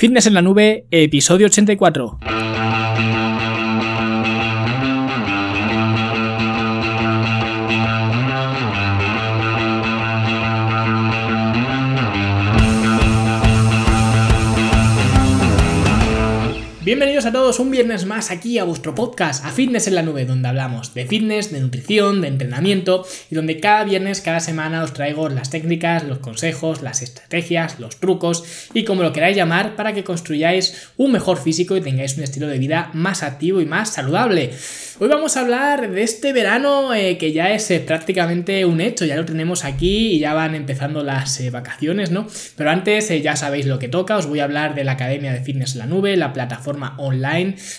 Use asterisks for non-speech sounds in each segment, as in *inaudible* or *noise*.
Fitness en la nube, episodio 84. Bienvenidos a todos un viernes más aquí a vuestro podcast, a Fitness en la Nube, donde hablamos de fitness, de nutrición, de entrenamiento y donde cada viernes, cada semana os traigo las técnicas, los consejos, las estrategias, los trucos y como lo queráis llamar para que construyáis un mejor físico y tengáis un estilo de vida más activo y más saludable. Hoy vamos a hablar de este verano eh, que ya es eh, prácticamente un hecho, ya lo tenemos aquí y ya van empezando las eh, vacaciones, ¿no? Pero antes ya sabéis lo que toca, os voy a hablar de la Academia de Fitness en la Nube, la plataforma online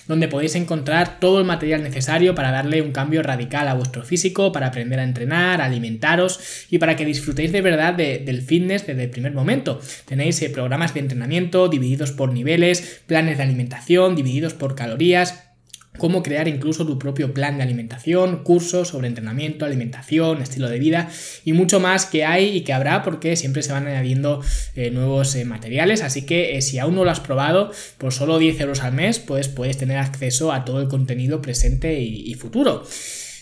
donde podéis encontrar todo el material necesario para darle un cambio radical a vuestro físico, para aprender a entrenar, a alimentaros y para que disfrutéis de verdad del fitness desde el primer momento. Tenéis programas de entrenamiento divididos por niveles, planes de alimentación divididos por calorías, cómo crear incluso tu propio plan de alimentación, cursos sobre entrenamiento, alimentación, estilo de vida y mucho más que hay y que habrá porque siempre se van añadiendo eh, nuevos eh, materiales. Así que eh, si aún no lo has probado, por solo 10 euros al mes, pues puedes tener acceso a todo el contenido presente y futuro.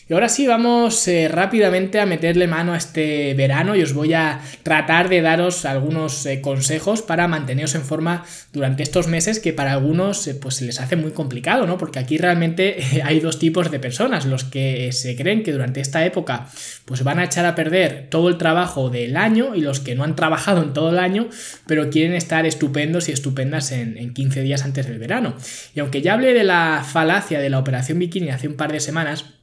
Y ahora sí, vamos eh, rápidamente a meterle mano a este verano y os voy a tratar de daros algunos eh, consejos para manteneros en forma durante estos meses que para algunos eh, pues se les hace muy complicado, ¿no? Porque aquí realmente hay dos tipos de personas, los que se creen que durante esta época pues van a echar a perder todo el trabajo del año y los que no han trabajado en todo el año, pero quieren estar estupendos y estupendas en, en 15 días antes del verano. Y aunque ya hablé de la falacia de la operación bikini hace un par de semanas,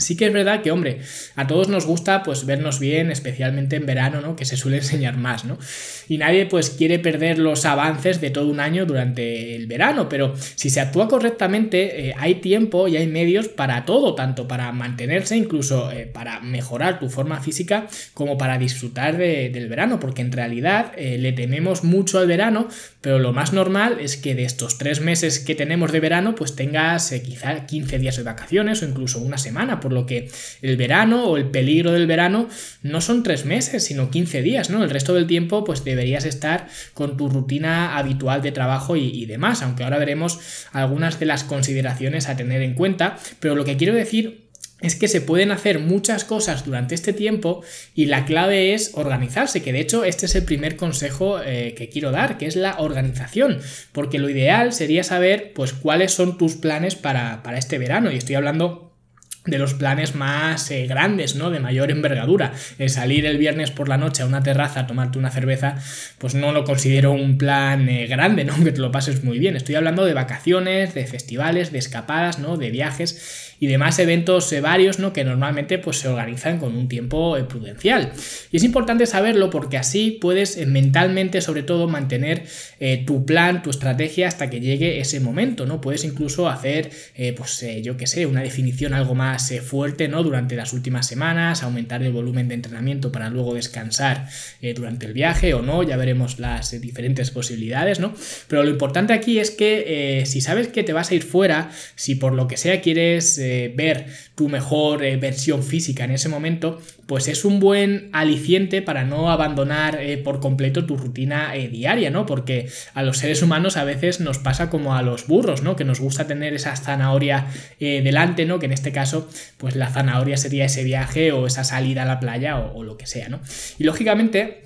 Sí que es verdad que, hombre, a todos nos gusta pues vernos bien, especialmente en verano, ¿no? Que se suele *laughs* enseñar más, ¿no? Y nadie pues quiere perder los avances de todo un año durante el verano, pero si se actúa correctamente, eh, hay tiempo y hay medios para todo, tanto para mantenerse, incluso eh, para mejorar tu forma física, como para disfrutar del verano, porque en realidad eh, le tememos mucho al verano, pero lo más normal es que de estos tres meses que tenemos de verano, pues tengas quizá 15 días de vacaciones o incluso una semana, por lo que el verano o el peligro del verano no son tres meses, sino 15 días, ¿no? El resto del tiempo pues deberías estar con tu rutina habitual de trabajo y, demás, aunque ahora veremos algunas de las consideraciones a tener en cuenta, pero lo que quiero decir es que se pueden hacer muchas cosas durante este tiempo y la clave es organizarse, que de hecho este es el primer consejo eh, que quiero dar, que es la organización, porque lo ideal sería saber pues cuáles son tus planes para, para este verano y estoy hablando de los planes más eh, grandes, ¿no? De mayor envergadura. El salir el viernes por la noche a una terraza a tomarte una cerveza, pues no lo considero un plan eh, grande, ¿no? *laughs* Que te lo pases muy bien. Estoy hablando de vacaciones, de festivales, de escapadas, ¿no? De viajes y demás eventos eh, varios, ¿no? Que normalmente pues se organizan con un tiempo prudencial. Y es importante saberlo porque así puedes mentalmente, sobre todo, mantener tu plan, tu estrategia hasta que llegue ese momento, ¿no? Puedes incluso hacer, pues yo qué sé, una definición algo más eh, fuerte ¿no? durante las últimas semanas, aumentar el volumen de entrenamiento para luego descansar eh, durante el viaje o no, ya veremos las eh, diferentes posibilidades, ¿no? Pero lo importante aquí es que si sabes que te vas a ir fuera, si por lo que sea quieres ver tu mejor versión física en ese momento, pues es un buen aliciente para no abandonar por completo tu rutina diaria, ¿no? Porque a los seres humanos a veces nos pasa como a los burros, ¿no? Que nos gusta tener esa zanahoria delante, ¿no? Que en este caso pues la zanahoria sería ese viaje o esa salida a la playa o, lo que sea, ¿no? Y lógicamente,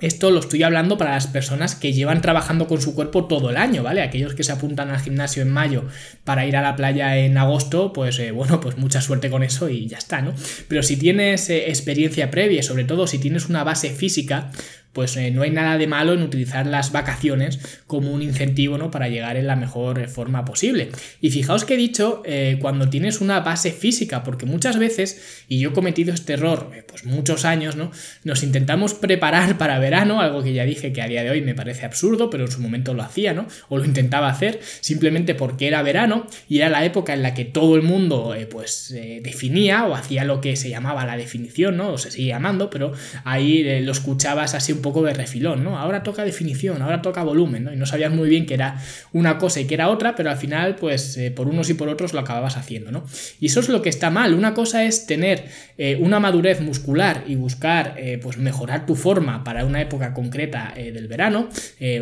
esto lo estoy hablando para las personas que llevan trabajando con su cuerpo todo el año, ¿vale? Aquellos que se apuntan al gimnasio en mayo para ir a la playa en agosto, pues eh, bueno, pues mucha suerte con eso y ya está, ¿no? Pero si tienes eh, experiencia previa, sobre todo si tienes una base física, pues eh, no hay nada de malo en utilizar las vacaciones como un incentivo ¿no? para llegar en la mejor eh, forma posible. Y fijaos que he dicho eh, cuando tienes una base física, porque muchas veces, y yo he cometido este error pues muchos años, ¿no? nos intentamos preparar para verano, algo que ya dije que a día de hoy me parece absurdo, pero en su momento lo hacía, ¿no? o lo intentaba hacer simplemente porque era verano y era la época en la que todo el mundo pues definía o hacía lo que se llamaba la definición, ¿no? o se sigue llamando, pero ahí lo escuchabas así un poco de refilón, ¿no? Ahora toca definición, ahora toca volumen, ¿no? Y no sabías muy bien que era una cosa y que era otra, pero al final, pues eh, por unos y por otros lo acababas haciendo, ¿no? Y eso es lo que está mal. Una cosa es tener eh, una madurez muscular y buscar, eh, pues mejorar tu forma para una época concreta del verano,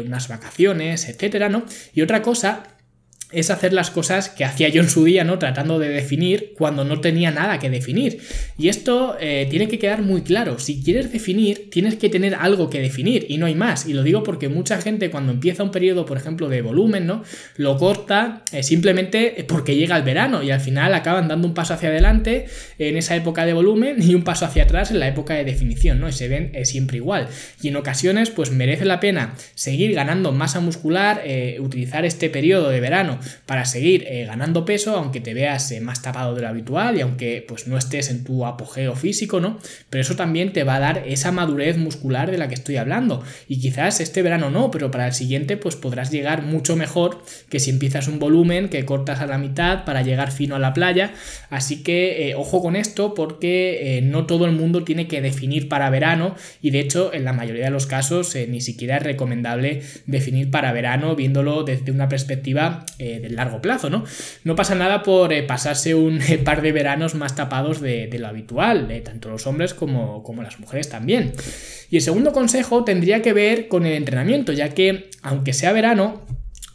unas vacaciones, etcétera, ¿no? Y otra cosa es hacer las cosas que hacía yo en su día, ¿no? Tratando de definir cuando no tenía nada que definir. Y esto eh, tiene que quedar muy claro. Si quieres definir, tienes que tener algo que definir y no hay más. Y lo digo porque mucha gente cuando empieza un periodo, por ejemplo, de volumen, ¿no? Lo corta eh, simplemente porque llega el verano y al final acaban dando un paso hacia adelante en esa época de volumen y un paso hacia atrás en la época de definición, ¿no? Y se ven eh, siempre igual. Y en ocasiones, pues merece la pena seguir ganando masa muscular, utilizar este periodo de verano para seguir eh, ganando peso, aunque te veas eh, más tapado de lo habitual y aunque pues no estés en tu apogeo físico, ¿no? Pero eso también te va a dar esa madurez muscular de la que estoy hablando. Y quizás este verano no, pero para el siguiente pues podrás llegar mucho mejor que si empiezas un volumen que cortas a la mitad para llegar fino a la playa. Así que eh, ojo con esto porque no todo el mundo tiene que definir para verano y de hecho en la mayoría de los casos ni siquiera es recomendable definir para verano viéndolo desde una perspectiva de largo plazo, ¿no? No pasa nada por eh, pasarse un eh, par de veranos más tapados de, lo habitual, de tanto los hombres como, como las mujeres también. Y el segundo consejo tendría que ver con el entrenamiento, ya que aunque sea verano,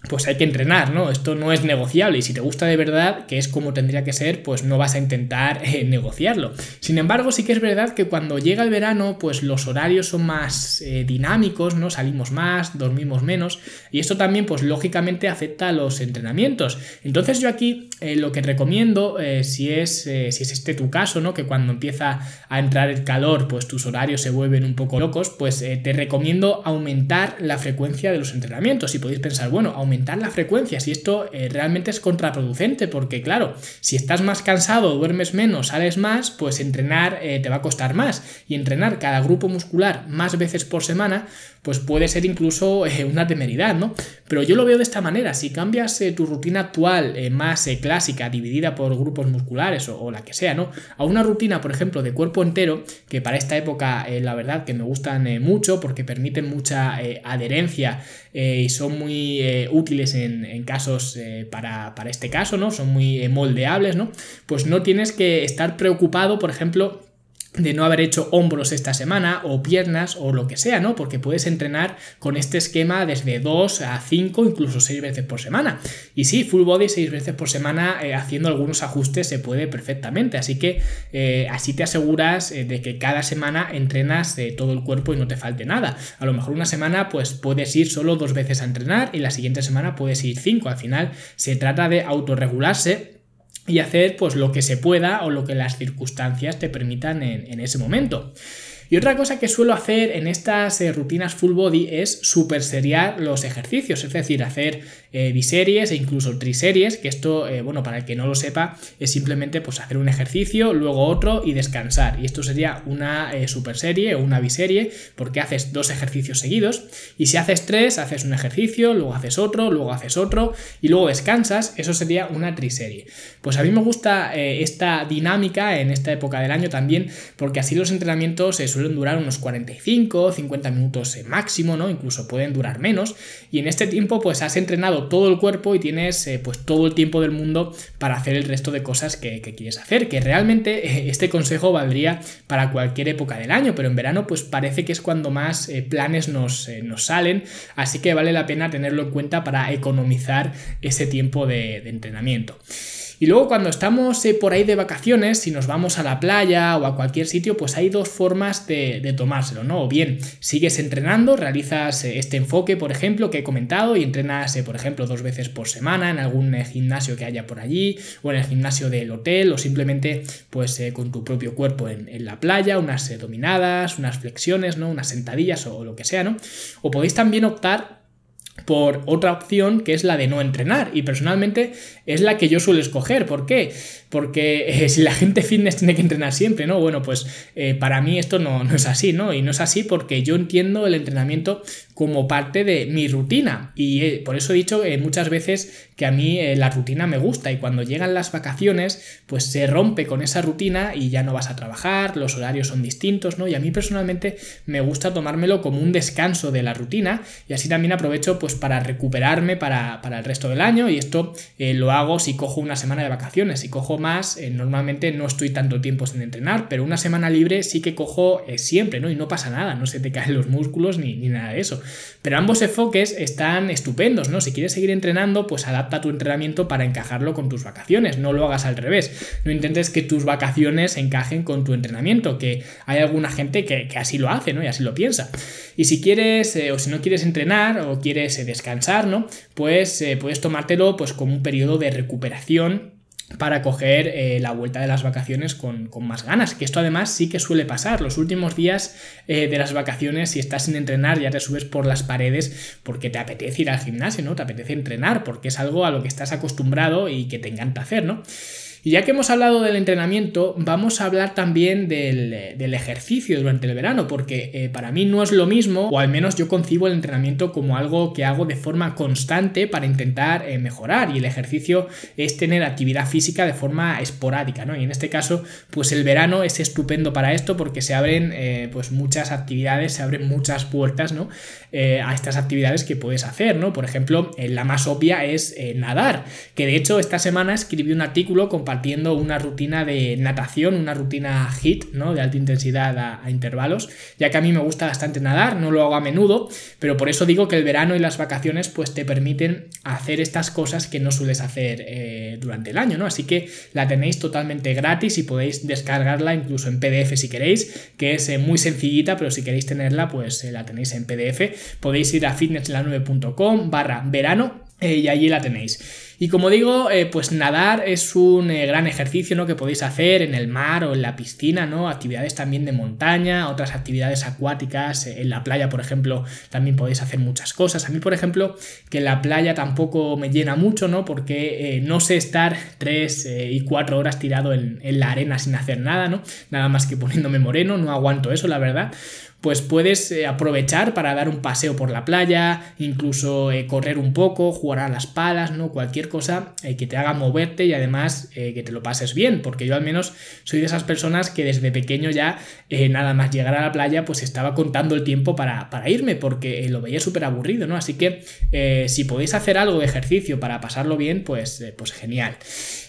pues hay que entrenar, ¿no? Esto no es negociable y si te gusta de verdad, que es como tendría que ser, pues no vas a intentar eh, negociarlo. Sin embargo, sí que es verdad que cuando llega el verano, pues los horarios son más eh, dinámicos, ¿no? Salimos más, dormimos menos y esto también, pues lógicamente afecta a los entrenamientos. Entonces yo aquí eh, lo que recomiendo, si, es, si es este tu caso, ¿no? Que cuando empieza a entrar el calor, pues tus horarios se vuelven un poco locos, pues te recomiendo aumentar la frecuencia de los entrenamientos. Y podéis pensar, bueno, aumentar la frecuencia, si esto eh, realmente es contraproducente, porque claro, si estás más cansado, duermes menos, sales más, pues entrenar eh, te va a costar más. Y entrenar cada grupo muscular más veces por semana, pues puede ser incluso eh, una temeridad, ¿no? Pero yo lo veo de esta manera, si cambias tu rutina actual más clásica, dividida por grupos musculares o, la que sea, ¿no? A una rutina, por ejemplo, de cuerpo entero, que para esta época la verdad que me gustan mucho porque permiten mucha adherencia y son muy útiles en, casos eh, para, este caso, ¿no? Son muy eh, moldeables, ¿no? Pues no tienes que estar preocupado, por ejemplo, de no haber hecho hombros esta semana o piernas o lo que sea, ¿no? Porque puedes entrenar con este esquema desde 2 a 5, incluso 6 veces por semana. Y sí, full body 6 veces por semana eh, haciendo algunos ajustes se puede perfectamente. Así que eh, así te aseguras eh, de que cada semana entrenas todo el cuerpo y no te falte nada. A lo mejor una semana pues puedes ir solo dos veces a entrenar y la siguiente semana puedes ir 5. Al final se trata de autorregularse y hacer pues lo que se pueda o lo que las circunstancias te permitan en, en ese momento. Y otra cosa que suelo hacer en estas eh, rutinas full body es super seriar los ejercicios, es decir, hacer eh, biseries e incluso triseries, que esto, eh, bueno, para el que no lo sepa, es simplemente pues hacer un ejercicio, luego otro y descansar. Y esto sería una super serie o una biserie, porque haces dos ejercicios seguidos. Y si haces tres, haces un ejercicio, luego haces otro, luego haces otro y luego descansas, eso sería una triserie. Pues a mí me gusta esta dinámica en esta época del año también, porque así los entrenamientos se suelen durar unos 45, 50 minutos máximo, ¿no? Incluso pueden durar menos. Y en este tiempo, pues has entrenado todo el cuerpo y tienes eh, pues todo el tiempo del mundo para hacer el resto de cosas que, quieres hacer. Que realmente eh, este consejo valdría para cualquier época del año, pero en verano, pues parece que es cuando más eh, planes nos, nos, salen. Así que vale la pena tenerlo en cuenta para economizar ese tiempo de entrenamiento. Y luego cuando estamos eh, por ahí de vacaciones, si nos vamos a la playa o a cualquier sitio, pues hay dos formas de, tomárselo, ¿no? O bien sigues entrenando, realizas eh, este enfoque, por ejemplo, que he comentado, y entrenas, eh, por ejemplo, dos veces por semana en algún gimnasio que haya por allí, o en el gimnasio del hotel, o simplemente pues con tu propio cuerpo en, la playa, unas dominadas, unas flexiones, ¿no? Unas sentadillas o, o lo que sea, ¿no? O podéis también optar por otra opción que es la de no entrenar y personalmente es la que yo suelo escoger. ¿Por qué? Porque eh, si la gente fitness tiene que entrenar siempre, ¿no? Bueno, pues eh, para mí esto no, no, es así, ¿no? Y no es así porque yo entiendo el entrenamiento como parte de mi rutina. Y eh, por eso he dicho muchas veces que a mí la rutina me gusta y cuando llegan las vacaciones, pues se rompe con esa rutina y ya no vas a trabajar, los horarios son distintos, ¿no? Y a mí personalmente me gusta tomármelo como un descanso de la rutina y así también aprovecho pues para recuperarme para, el resto del año y esto lo hago si cojo una semana de vacaciones, si cojo más, normalmente no estoy tanto tiempo sin entrenar, pero una semana libre sí que cojo siempre, ¿no? Y no pasa nada, no se te *laughs* caen los músculos ni, ni nada de eso. Pero ambos enfoques están estupendos, ¿no? Si quieres seguir entrenando, pues adapta tu entrenamiento para encajarlo con tus vacaciones, no lo hagas al revés. No intentes que tus vacaciones encajen con tu entrenamiento, que hay alguna gente que, así lo hace, ¿no? Y así lo piensa. Y si quieres, eh, o si no quieres entrenar, o quieres eh, descansar, ¿no? Pues eh, puedes tomártelo pues como un periodo de recuperación para coger eh, la vuelta de las vacaciones con, más ganas. Que esto además sí que suele pasar. Los últimos días eh, de las vacaciones, si estás sin entrenar, ya te subes por las paredes porque te apetece ir al gimnasio, ¿no? Te apetece entrenar porque es algo a lo que estás acostumbrado y que te encanta hacer, ¿no? Y ya que hemos hablado del entrenamiento, vamos a hablar también del, ejercicio durante el verano, porque eh, para mí no es lo mismo, o al menos yo concibo el entrenamiento como algo que hago de forma constante para intentar eh, mejorar, y el ejercicio es tener actividad física de forma esporádica, ¿no? Y en este caso, pues el verano es estupendo para esto porque se abren eh, pues muchas actividades, se abren muchas puertas, ¿no? a estas actividades que puedes hacer, ¿no? Por ejemplo, la más obvia es nadar, que de hecho esta semana escribí un artículo con compartiendo una rutina de natación, una rutina HIT, ¿no? De alta intensidad a, intervalos, ya que a mí me gusta bastante nadar, no lo hago a menudo, pero por eso digo que el verano y las vacaciones pues te permiten hacer estas cosas que no sueles hacer eh, durante el año, ¿no? Así que la tenéis totalmente gratis y podéis descargarla incluso en PDF si queréis, que es eh, muy sencillita, pero si queréis tenerla pues eh, la tenéis en PDF. Podéis ir a fitnessla9.com barra verano y allí la tenéis. Y como digo, eh, pues nadar es un eh, gran ejercicio ¿no? que podéis hacer en el mar o en la piscina, ¿no? Actividades también de montaña, otras actividades acuáticas, eh, en la playa, por ejemplo, también podéis hacer muchas cosas. A mí, por ejemplo, que la playa tampoco me llena mucho, ¿no? Porque no sé estar 3 y 4 horas tirado en, en la arena sin hacer nada, ¿no? Nada más que poniéndome moreno, no aguanto eso, la verdad pues puedes eh, aprovechar para dar un paseo por la playa, incluso eh, correr un poco, jugar a las palas, ¿no? Cualquier cosa eh, que te haga moverte y además que te lo pases bien, porque yo al menos soy de esas personas que desde pequeño ya nada más llegar a la playa pues estaba contando el tiempo para, para irme porque lo veía súper aburrido, ¿no? Así que si podéis hacer algo de ejercicio para pasarlo bien, pues, pues genial.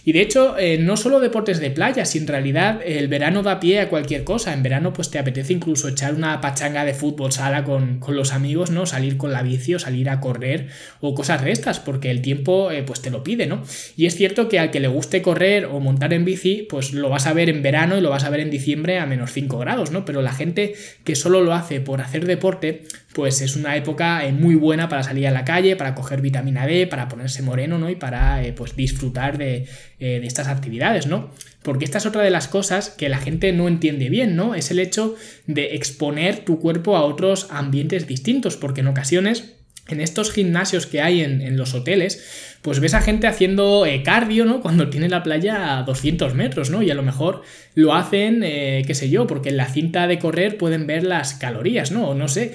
Y de hecho, no solo deportes de playa, si en realidad el verano da pie a cualquier cosa, en verano pues te apetece incluso echar una pachanga de fútbol sala con, los amigos, ¿no? Salir con la bici o salir a correr o cosas de estas, porque el tiempo eh, pues te lo pide, ¿no? Y es cierto que al que le guste correr o montar en bici, pues lo vas a ver en verano y lo vas a ver en diciembre a menos 5 grados, ¿no? Pero la gente que solo lo hace por hacer deporte, pues es una época eh, muy buena para salir a la calle, para coger vitamina D, para ponerse moreno, ¿no? Y para eh, pues disfrutar de, de estas actividades, ¿no? Porque esta es otra de las cosas que la gente no entiende bien, ¿no? Es el hecho de exponer tu cuerpo a otros ambientes distintos, porque en ocasiones en estos gimnasios que hay en, los hoteles, pues ves a gente haciendo eh, cardio, ¿no? Cuando tiene la playa a 200 metros, ¿no? Y a lo mejor lo hacen, eh, qué sé yo, porque en la cinta de correr pueden ver las calorías, ¿no? O no sé.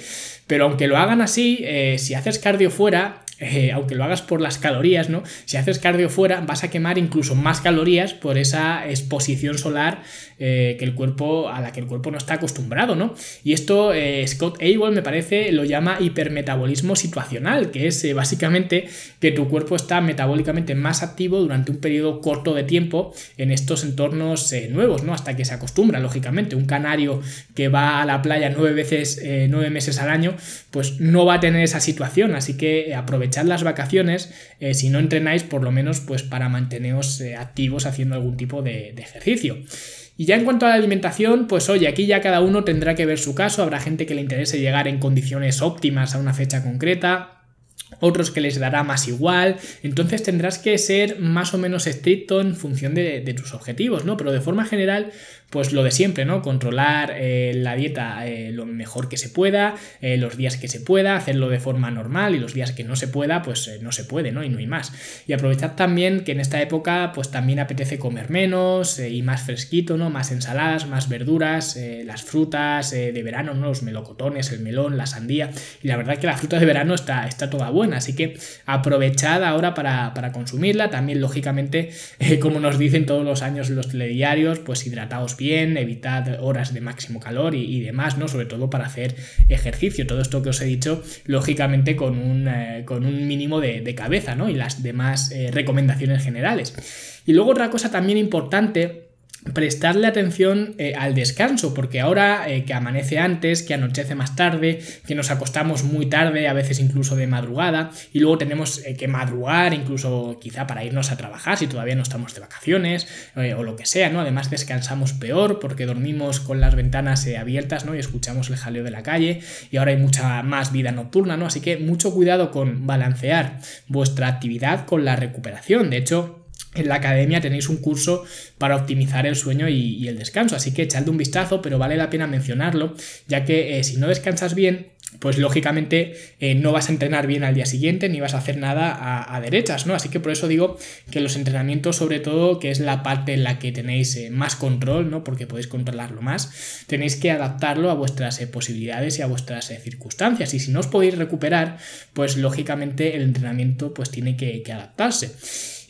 Pero aunque lo hagan así, eh, si haces cardio fuera, eh, aunque lo hagas por las calorías, ¿no? Si haces cardio fuera, vas a quemar incluso más calorías por esa exposición solar eh, que el cuerpo, a la que el cuerpo no está acostumbrado, ¿no? Y esto eh, Scott Abel me parece lo llama hipermetabolismo situacional, que es básicamente que tu cuerpo está metabólicamente más activo durante un periodo corto de tiempo en estos entornos nuevos, ¿no? Hasta que se acostumbra, lógicamente. Un canario que va a la playa nueve veces, nueve meses al año, pues no va a tener esa situación, así que aprovecha echar las vacaciones, eh, si no entrenáis, por lo menos pues para manteneros eh, activos haciendo algún tipo de, ejercicio. Y ya en cuanto a la alimentación, pues oye, aquí ya cada uno tendrá que ver su caso, habrá gente que le interese llegar en condiciones óptimas a una fecha concreta, otros que les dará más igual, entonces tendrás que ser más o menos estricto en función de, tus objetivos, ¿no? Pero de forma general, pues lo de siempre, ¿no? Controlar eh, la dieta eh, lo mejor que se pueda, eh, los días que se pueda, hacerlo de forma normal y los días que no se pueda, pues no se puede, ¿no? Y no hay más. Y aprovechar también que en esta época, pues también apetece comer menos y más fresquito, ¿no? Más ensaladas, más verduras, las frutas de verano, ¿no? Los melocotones, el melón, la sandía. Y la verdad que la fruta de verano está, está toda buena, así que aprovechad ahora para, para consumirla. También, lógicamente, *laughs* como nos dicen todos los años los telediarios, pues hidrataos bien, evitad horas de máximo calor y, demás, ¿no? Sobre todo para hacer ejercicio. Todo esto que os he dicho, lógicamente, con un, eh, con un mínimo de, cabeza, ¿no? Y las demás eh, recomendaciones generales. Y luego otra cosa también importante prestarle atención eh, al descanso, porque ahora eh, que amanece antes, que anochece más tarde, que nos acostamos muy tarde, a veces incluso de madrugada, y luego tenemos eh, que madrugar, incluso quizá para irnos a trabajar si todavía no estamos de vacaciones o lo que sea, ¿no? Además descansamos peor porque dormimos con las ventanas abiertas, ¿no? Y escuchamos el jaleo de la calle y ahora hay mucha más vida nocturna, ¿no? Así que mucho cuidado con balancear vuestra actividad con la recuperación. De hecho, en la academia tenéis un curso para optimizar el sueño y, el descanso, así que echadle un vistazo, pero vale la pena mencionarlo, ya que eh, si no descansas bien, pues lógicamente eh, no vas a entrenar bien al día siguiente ni vas a hacer nada a, derechas, ¿no? Así que por eso digo que los entrenamientos, sobre todo, que es la parte en la que tenéis eh, más control, ¿no? Porque podéis controlarlo más, tenéis que adaptarlo a vuestras posibilidades y a vuestras circunstancias. Y si no os podéis recuperar, pues lógicamente el entrenamiento pues tiene que, que adaptarse.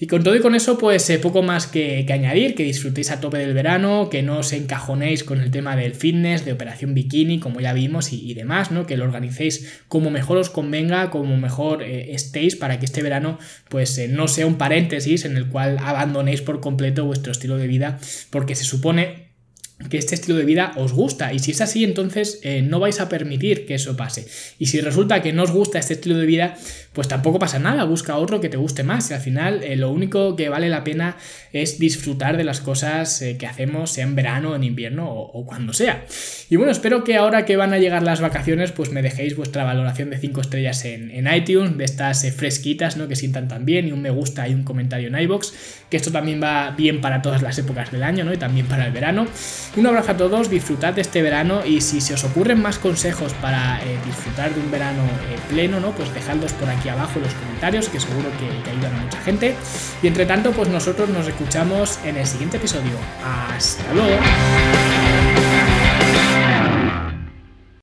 Y con todo y con eso, pues eh, poco más que, añadir, que disfrutéis a tope del verano, que no os encajonéis con el tema del fitness, de operación bikini, como ya vimos, y, demás, ¿no? Que lo organicéis como mejor os convenga, como mejor eh, estéis, para que este verano, pues eh, no sea un paréntesis en el cual abandonéis por completo vuestro estilo de vida, porque se supone que este estilo de vida os gusta. Y si es así entonces eh, no vais a permitir que eso pase. Y si resulta que no os gusta este estilo de vida pues tampoco pasa nada. Busca otro que te guste más. Y al final eh, lo único que vale la pena es disfrutar de las cosas eh, que hacemos sea en verano en invierno o, cuando sea. Y bueno espero que ahora que van a llegar las vacaciones pues me dejéis vuestra valoración de 5 estrellas en, iTunes de estas fresquitas ¿no? que sientan tan bien y un me gusta y un comentario en iBox que esto también va bien para todas las épocas del año ¿no? y también para el verano un abrazo a todos, disfrutad de este verano y si se os ocurren más consejos para eh, disfrutar de un verano eh, pleno, ¿no? Pues dejadlos por aquí abajo en los comentarios, que seguro que, que ayudan a mucha gente. Y entre tanto, pues nosotros nos escuchamos en el siguiente episodio. ¡Hasta luego!